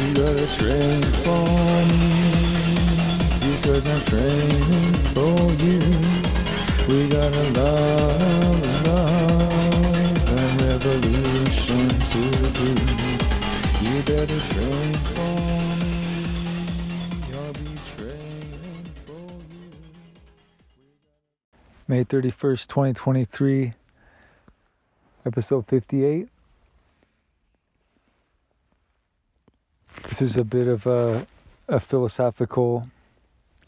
You gotta train for me because I'm training for you. We got a love, love, and revolution to do. You better train for me. I'll be training for you. May 31st, 2023, episode 58. This is a bit of a, a philosophical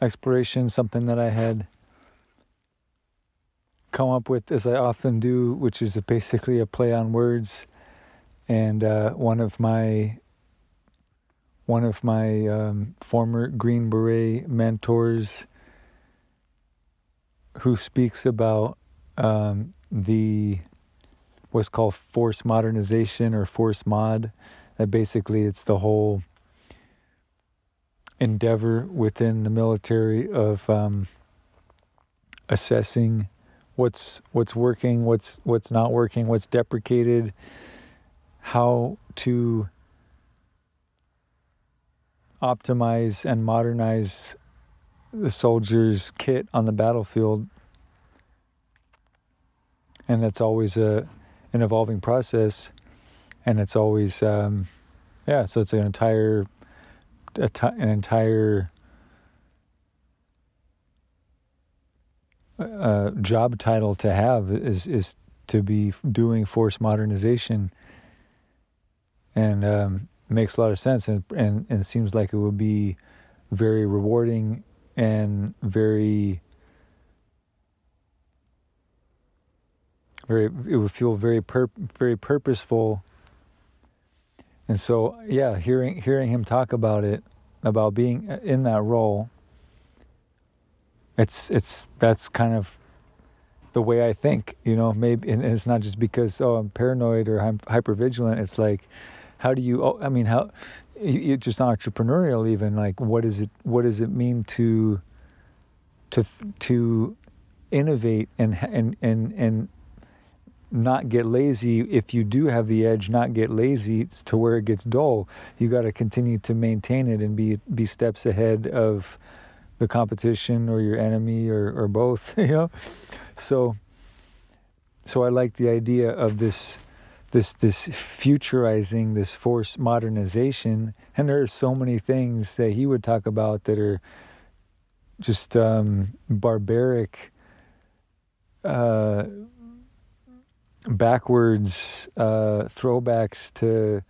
exploration, something that I had come up with as I often do, which is basically a play on words. And uh, one of my one of my um, former Green Beret mentors who speaks about um, the what's called force modernization or force mod. That basically it's the whole endeavor within the military of um, assessing what's what's working, what's what's not working, what's deprecated, how to optimize and modernize the soldier's kit on the battlefield. And that's always a an evolving process. And it's always um, yeah so it's an entire an entire uh, job title to have is is to be doing force modernization. And um, makes a lot of sense and, and and seems like it would be very rewarding and very very it would feel very pur- very purposeful and so yeah hearing hearing him talk about it about being uh, in that role it's it's that's kind of the way I think you know maybe and it's not just because oh I'm paranoid or I'm hyper vigilant it's like how do you oh, I mean how you just entrepreneurial even like what is it what does it mean to to to innovate and and and and not get lazy. If you do have the edge not get lazy to where it gets dull. You got to continue to maintain it and be be steps ahead of the competition or your enemy or or both you know? So so i like the idea of this this this futurizing this force modernization. And there are so many things that he would talk about that are just um, barbaric uh, backwards uh, throwbacks to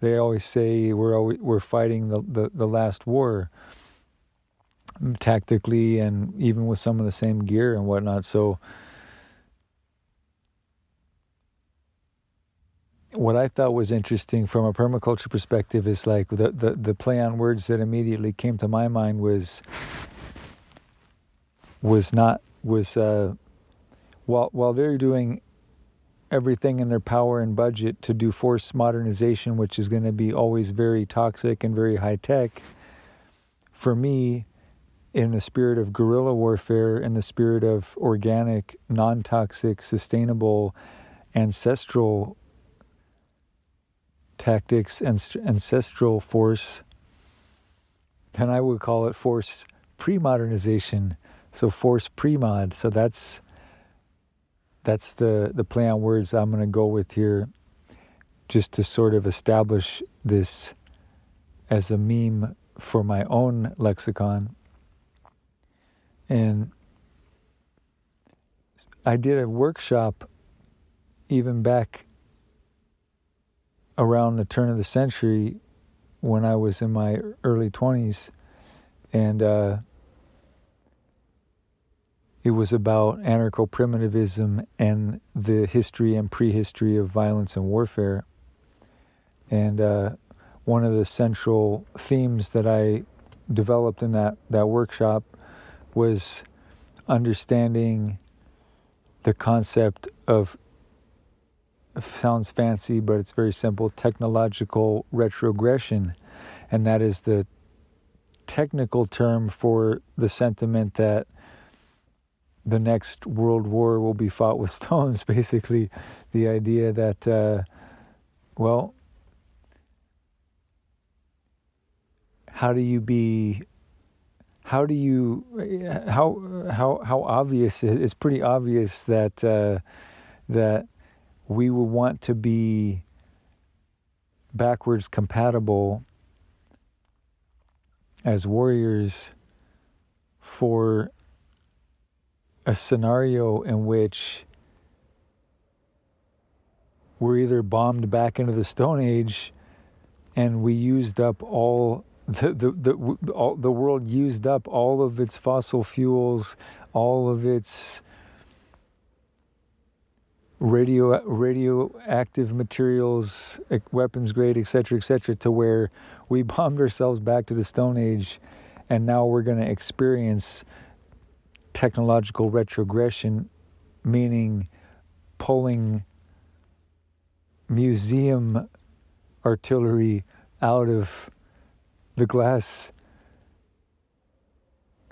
they always say we're always, we're fighting the, the, the last war tactically and even with some of the same gear and whatnot. So what I thought was interesting from a permaculture perspective is like the, the, the play on words that immediately came to my mind was was not was uh, while while they're doing everything in their power and budget to do force modernization, which is going to be always very toxic and very high tech. For me, in the spirit of guerrilla warfare, in the spirit of organic, non toxic, sustainable, ancestral tactics and ancestral force, then I would call it force pre modernization. So, force pre mod. So, that's that's the, the play on words I'm going to go with here just to sort of establish this as a meme for my own lexicon. And I did a workshop even back around the turn of the century when I was in my early 20s. And uh, it was about anarcho primitivism and the history and prehistory of violence and warfare. And uh, one of the central themes that I developed in that, that workshop was understanding the concept of sounds fancy, but it's very simple technological retrogression. And that is the technical term for the sentiment that the next world war will be fought with stones. Basically, the idea that, uh, well, how do you be how do you how how how obvious it's pretty obvious that uh, that we will want to be backwards compatible as warriors for a scenario in which we're either bombed back into the Stone Age and we used up all the the the, all, the world used up all of its fossil fuels, all of its radio radioactive materials, weapons grade, etc., etc., to where we bombed ourselves back to the Stone Age, and now we're going to experience technological retrogression, meaning pulling museum artillery out of the glass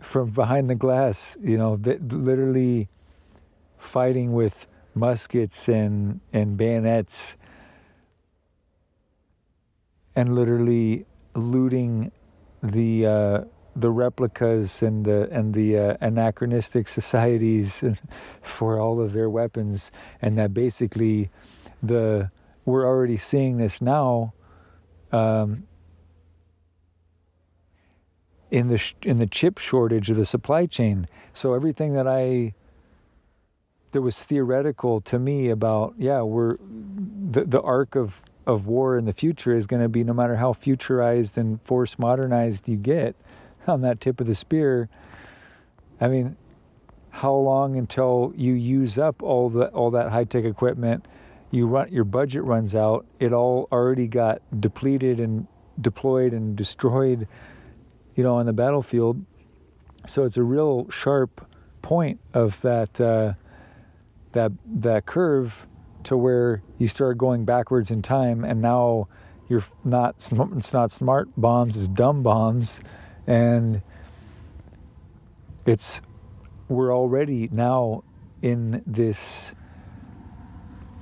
from behind the glass, you know, literally fighting with muskets and, and bayonets and literally looting the uh, the replicas and the and the uh, anachronistic societies for all of their weapons, and that basically the we're already seeing this now. Um, in the sh- in the chip shortage of the supply chain. So everything that I that was theoretical to me about yeah we're the the arc of of war in the future is going to be no matter how futurized and force modernized you get on that tip of the spear. I mean, how long until you use up all the all that high tech equipment? You run your budget runs out. It all already got depleted and deployed and destroyed you know, on the battlefield. So it's a real sharp point of that uh, that that curve to where you start going backwards in time, and now you're not it's not smart bombs, it's dumb bombs, and it's we're already now in this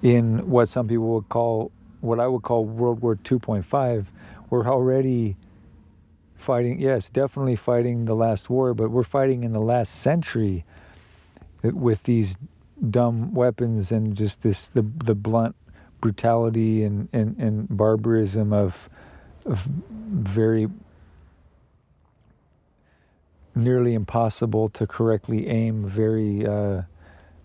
in what some people would call what I would call World War 2.5. We're already fighting, yes, definitely fighting the last war, but we're fighting in the last century with these dumb weapons and just this the the blunt brutality and, and, and barbarism of of very nearly impossible to correctly aim, very uh,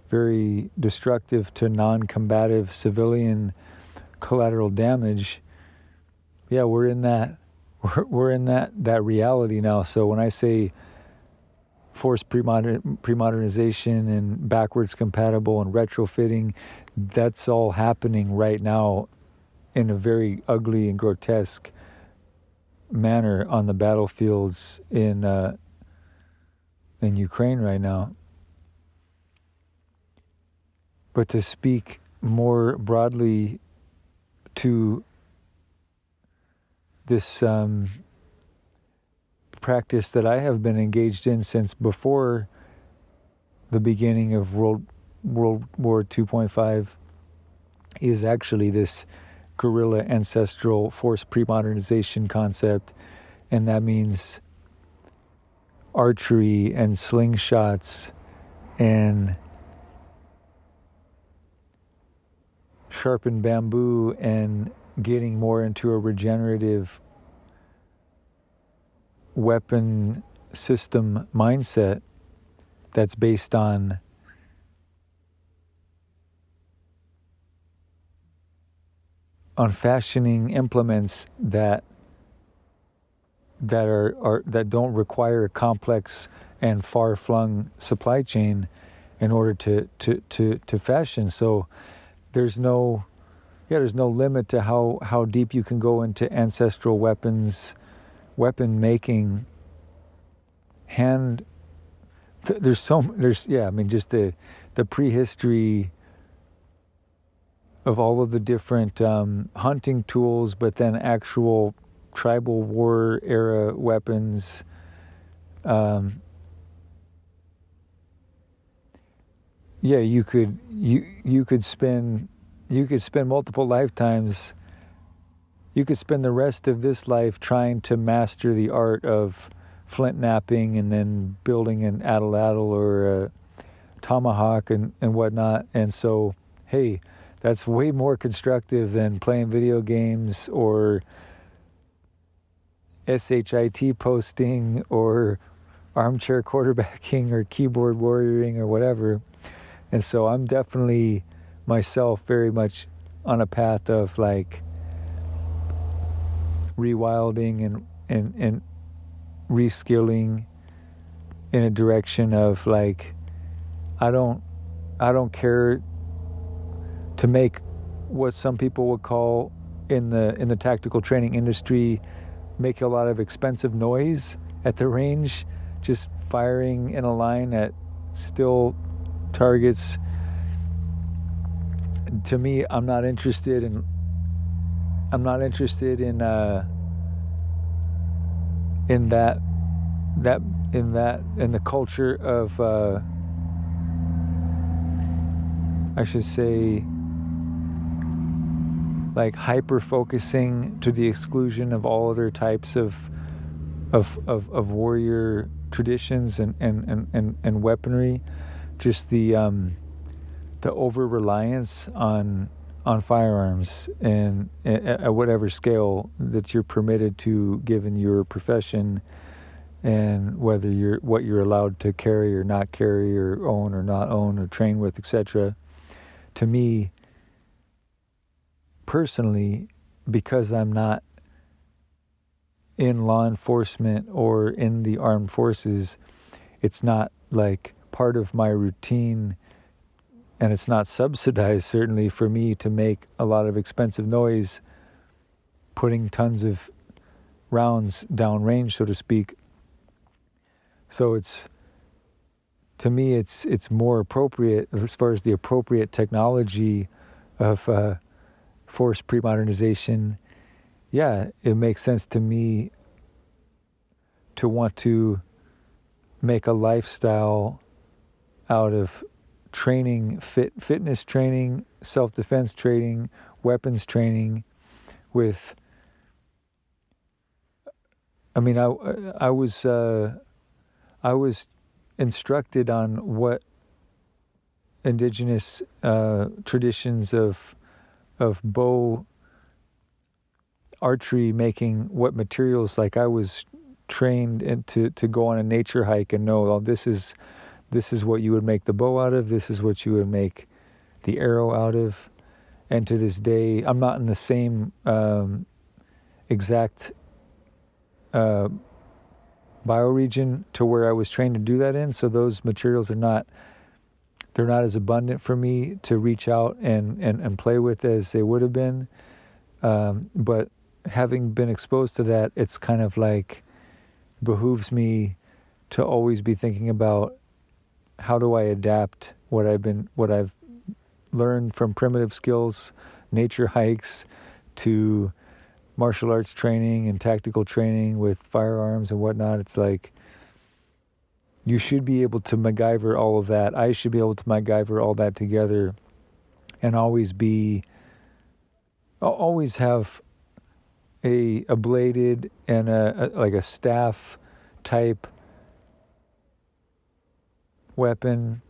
very destructive to non-combative civilian collateral damage. Yeah, we're in that we're, we're in that, that reality now. So when I say forced pre-modern, pre-modernization and backwards compatible and retrofitting, that's all happening right now in a very ugly and grotesque manner on the battlefields in uh, in Ukraine right now. But to speak more broadly to this um, practice that I have been engaged in since before the beginning of World World War 2.5 is actually this guerrilla ancestral force pre-modernization concept and that means archery and slingshots and sharpened bamboo and getting more into a regenerative weapon system mindset that's based on on fashioning implements that that are, are that don't require a complex and far flung supply chain in order to, to, to, to fashion. So there's no yeah, there's no limit to how how deep you can go into ancestral weapons, weapon making. Hand. Th- there's so there's yeah. I mean, just the the prehistory of all of the different um, hunting tools, but then actual tribal war era weapons. Um, yeah, you could you you could spend you could spend multiple lifetimes. You could spend the rest of this life trying to master the art of flint knapping and then building an atlatl or a tomahawk and, and whatnot. And so, hey, that's way more constructive than playing video games or SHIT posting or armchair quarterbacking or keyboard warrioring or whatever. And so I'm definitely myself very much on a path of like rewilding and and and reskilling in a direction of like I don't I don't care to make what some people would call in the in the tactical training industry make a lot of expensive noise at the range just firing in a line at still targets. To me i'm not interested in i'm not interested in uh in that that in that in the culture of uh i should say like hyper focusing to the exclusion of all other types of of of, of warrior traditions and, and, and, and, and weaponry. Just the um, the over reliance on on firearms and at whatever scale that you're permitted to given your profession and whether you're what you're allowed to carry or not carry or own or not own or train with etc to me personally because I'm not in law enforcement or in the armed forces it's not like part of my routine and it's not subsidized certainly for me to make a lot of expensive noise putting tons of rounds down range so to speak. So it's to me it's it's more appropriate as far as the appropriate technology of uh, force pre-modernization yeah it makes sense to me to want to make a lifestyle out of training, fit, fitness training, self defense training, weapons training with. I mean, I, I was uh, I was instructed on what indigenous uh, traditions of of bow archery making what materials like I was trained to to go on a nature hike and know oh this is this is what you would make the bow out of, this is what you would make the arrow out of. And to this day, I'm not in the same um, exact uh, bioregion to where I was trained to do that in. So those materials are not they're not as abundant for me to reach out and and, and play with as they would have been. Um, but having been exposed to that, it's kind of like behooves me to always be thinking about how do I adapt what I've been what I've learned from primitive skills, nature hikes, to martial arts training and tactical training with firearms and whatnot. It's like you should be able to MacGyver all of that. I should be able to MacGyver all that together, and always be always have a a bladed and a, a like a staff type weapon,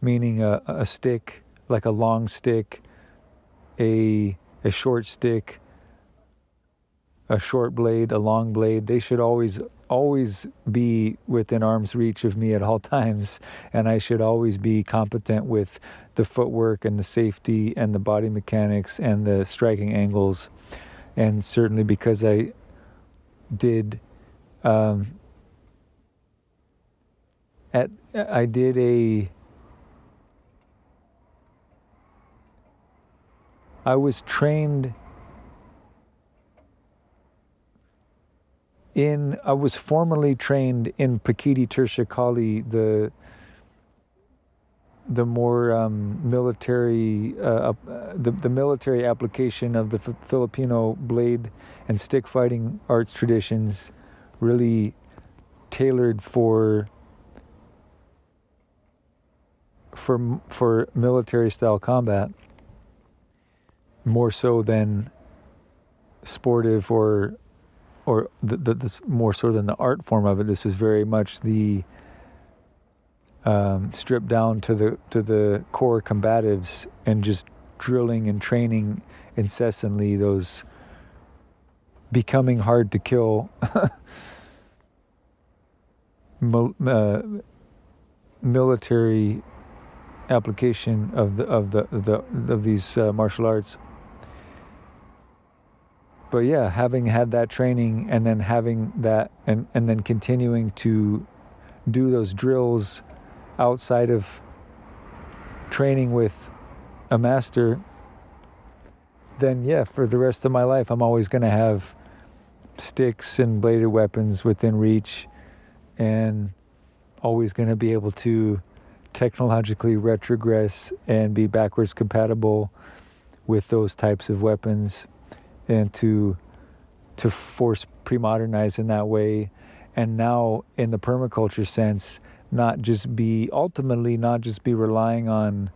meaning a, a stick, like a long stick, a a short stick, a short blade, a long blade. They should always always be within arm's reach of me at all times, and I should always be competent with the footwork and the safety and the body mechanics and the striking angles. And certainly because I did um, at I did a I was trained in I was formally trained in Pekiti Tirsia Kali, the the more um, military uh, uh, the, the military application of the F- Filipino blade and stick fighting arts traditions really tailored for for for military style combat more so than sportive or or the, the, this more so than the art form of it. This is very much the um, stripped down to the to the core combatives and just drilling and training incessantly those becoming hard to kill uh, military application of the of the, the of these uh, martial arts but yeah, having had that training and then having that and, and then continuing to do those drills outside of training with a master, then yeah, for the rest of my life, I'm always going to have sticks and bladed weapons within reach and always going to be able to technologically retrogress and be backwards compatible with those types of weapons and to to force pre-modernize in that way. And now in the permaculture sense not just be ultimately not just be relying on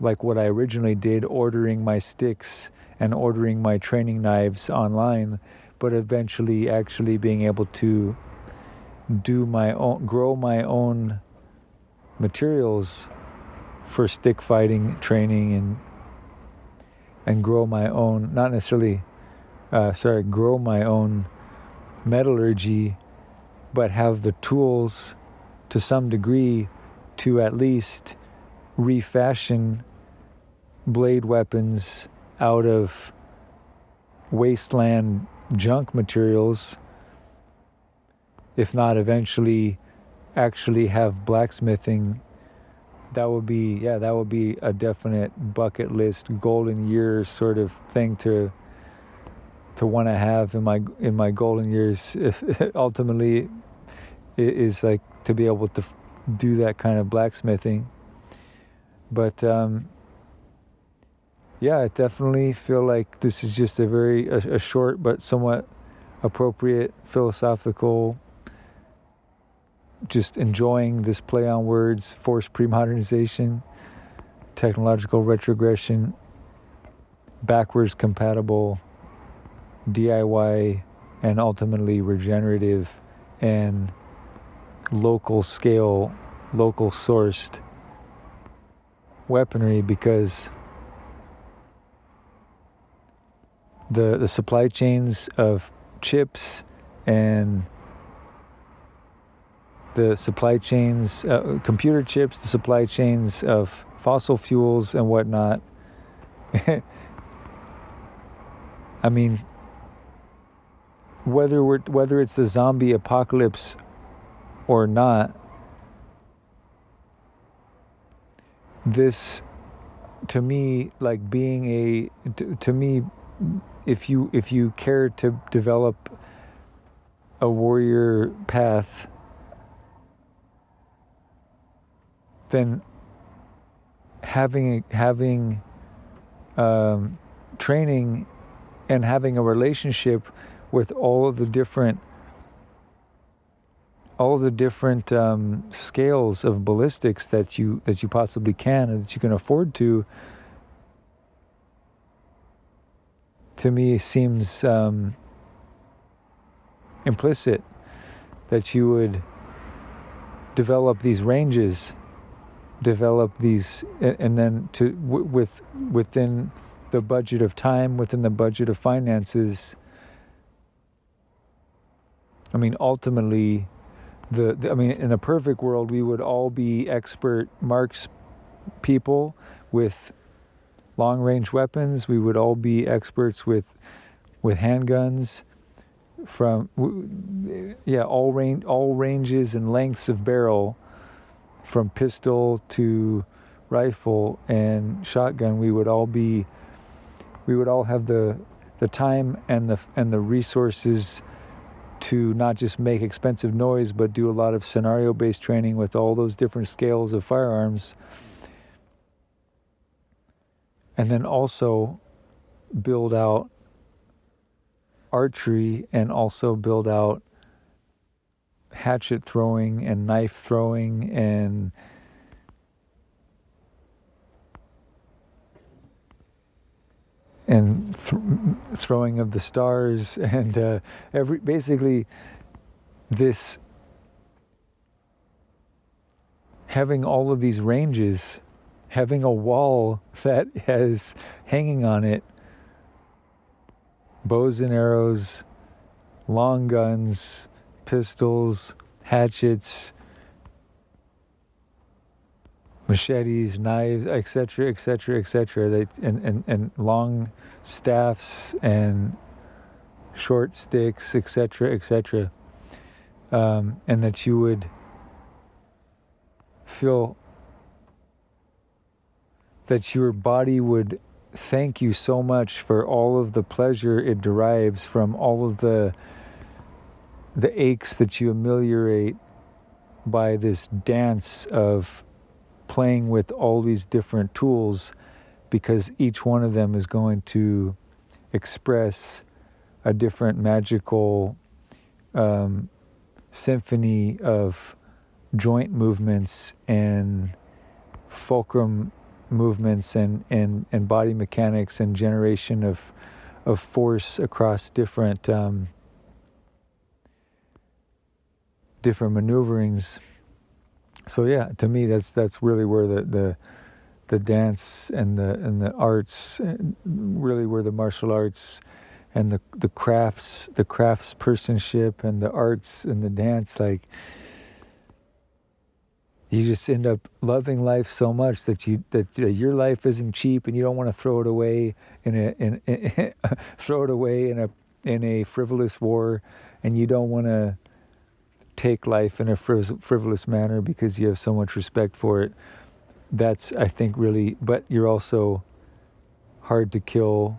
like what I originally did ordering my sticks and ordering my training knives online but eventually actually being able to do my own grow my own materials for stick fighting training and and grow my own, not necessarily, uh, sorry, grow my own metallurgy, but have the tools to some degree to at least refashion blade weapons out of wasteland junk materials, if not eventually actually have blacksmithing that would be yeah that would be a definite bucket list golden year sort of thing to to want to have in my in my golden years. If ultimately is like to be able to do that kind of blacksmithing. But um, yeah i definitely feel like this is just a very a, a short but somewhat appropriate philosophical just enjoying this play on words, forced pre-modernization, technological retrogression, backwards compatible, DIY, and ultimately regenerative and local scale, local sourced weaponry because the the supply chains of chips and the supply chains, uh, computer chips, the supply chains of fossil fuels and whatnot. I mean, whether we're, whether it's the zombie apocalypse or not, this to me like being a to, to me if you if you care to develop a warrior path then having having um, training and having a relationship with all of the different all the different um, scales of ballistics that you that you possibly can and that you can afford to to me seems um, implicit that you would develop these ranges develop these and then to with within the budget of time within the budget of finances i mean ultimately the, the, i mean in a perfect world we would all be expert marks people with long range weapons. We would all be experts with with handguns from yeah all range all ranges and lengths of barrel from pistol to rifle and shotgun, we would all be we would all have the the time and the and the resources to not just make expensive noise but do a lot of scenario based training with all those different scales of firearms. And then also build out archery and also build out hatchet throwing and knife throwing and and th- throwing of the stars and uh, every basically this having all of these ranges having a wall that has hanging on it bows and arrows long guns pistols hatchets machetes, knives, etc., etc., etc. They and, and and long staffs and short sticks, etc., etc. Um, and that you would feel that your body would thank you so much for all of the pleasure it derives from all of the the aches that you ameliorate by this dance of playing with all these different tools because each one of them is going to express a different magical um, symphony of joint movements and fulcrum movements and, and, and body mechanics and generation of of force across different um, different maneuverings. So yeah, to me that's that's really where the the the dance and the and the arts really where the martial arts and the the crafts the crafts personship and the arts and the dance like you just end up loving life so much that you that uh, your life isn't cheap and you don't want to throw it away in a in, in throw it away in a in a frivolous war and you don't want to take life in a frivolous manner because you have so much respect for it. That's, I think, really, but you're also hard to kill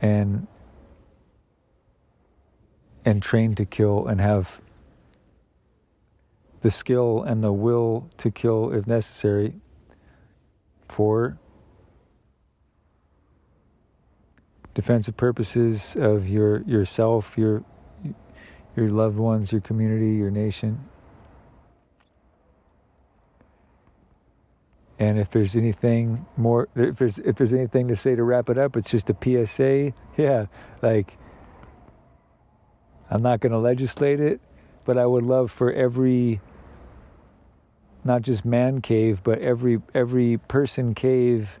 and and trained to kill and have the skill and the will to kill if necessary for defensive purposes of your yourself, your your loved ones, your community, your nation. And if there's anything more, if there's if there's anything to say to wrap it up, it's just a PSA. Yeah, like I'm not going to legislate it, but I would love for every, not just man cave, but every every person cave,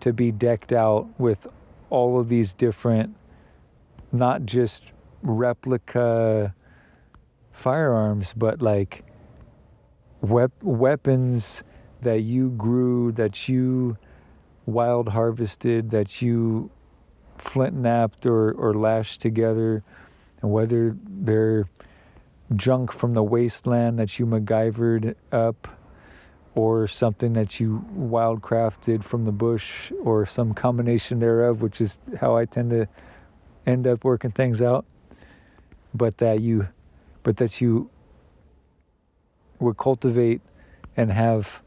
to be decked out with all of these different, not just replica firearms, but like wep- weapons that you grew, that you wild harvested, that you flint knapped or, or lashed together, and whether they're junk from the wasteland that you MacGyvered up, or something that you wildcrafted from the bush, or some combination thereof, which is how I tend to end up working things out but that you but that you would cultivate and have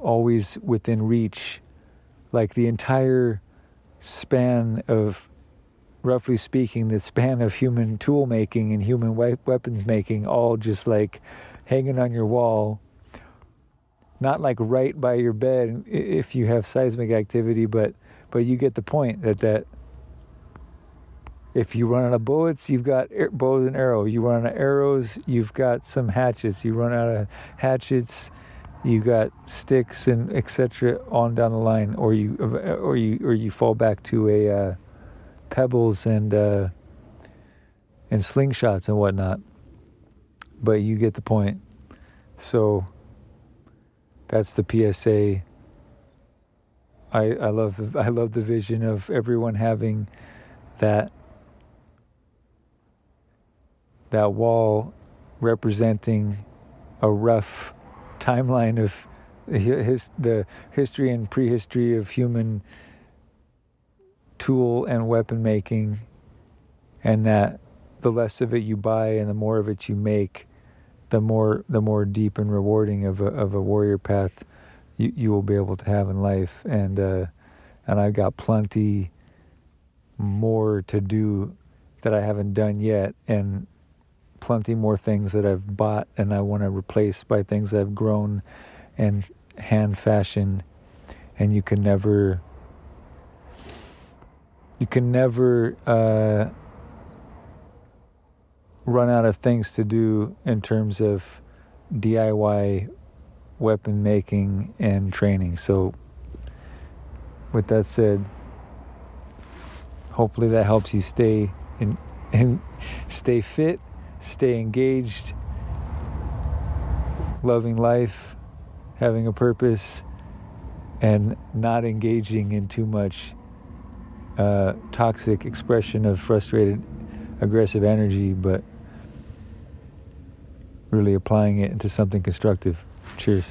always within reach like the entire span of roughly speaking the span of human tool making and human weapons making all just like hanging on your wall. Not like right by your bed if you have seismic activity but but you get the point that that if you run out of bullets, you've got bows and arrows. You run out of arrows, you've got some hatchets. You run out of hatchets, you've got sticks and etc. on down the line, or you or you or you fall back to a uh, pebbles and uh, and slingshots and whatnot. But you get the point. So that's the PSA. I I love the, I love the vision of everyone having that that wall representing a rough timeline of his, the history and prehistory of human tool and weapon making, and that the less of it you buy and the more of it you make, the more the more deep and rewarding of a of a warrior path you you will be able to have in life. And uh, and I've got plenty more to do that I haven't done yet, and plenty more things that I've bought and I want to replace by things I've grown and hand fashioned. And you can never, you can never uh, run out of things to do in terms of DIY weapon making and training. So, with that said, hopefully that helps you stay in, in stay fit, stay engaged, loving life, having a purpose, and not engaging in too much uh, toxic expression of frustrated, aggressive energy, but really applying it into something constructive. Cheers.